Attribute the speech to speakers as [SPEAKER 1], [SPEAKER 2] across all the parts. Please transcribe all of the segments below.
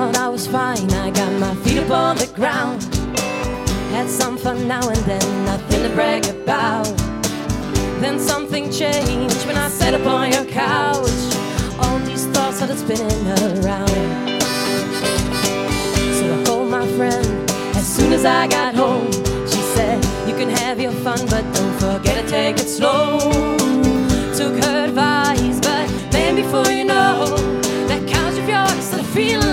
[SPEAKER 1] thought I was fine. I got my feet up on the ground. Had some fun now and then, nothing to brag about. Then something changed when I sat up on your couch. All these thoughts started spinning around. So I called my friend as soon as I got home. She said, You can have your fun, but don't forget to take it slow. Took her advice, but man, before you know, that couch of yours started feeling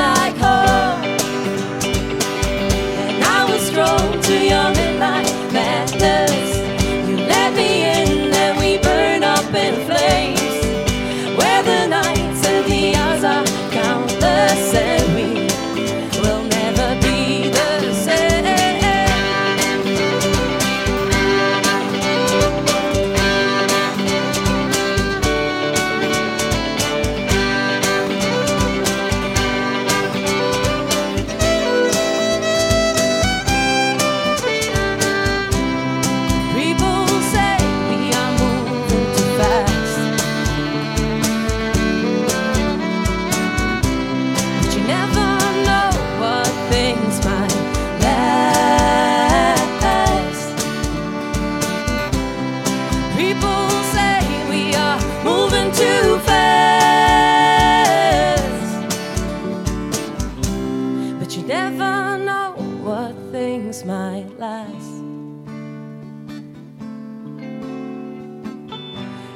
[SPEAKER 1] what things might last.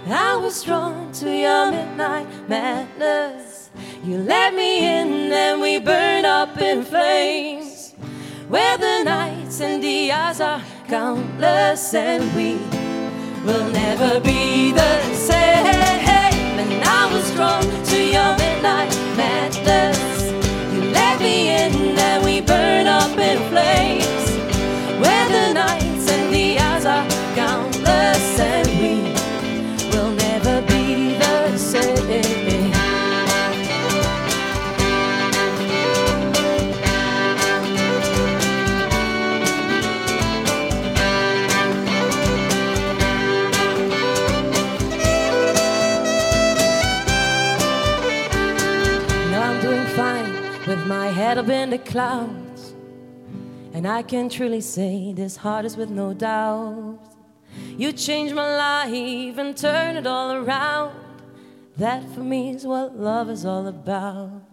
[SPEAKER 1] I was drawn to your midnight madness. You let me in and we burn up in flames. Where the nights and the hours are countless and we will never be the same. Flames. Where the nights and the hours are countless and we will never be the same. Now I'm doing fine with my head up in the clouds. And I can truly say this heart is with no doubt. You changed my life and turned it all around. That for me is what love is all about.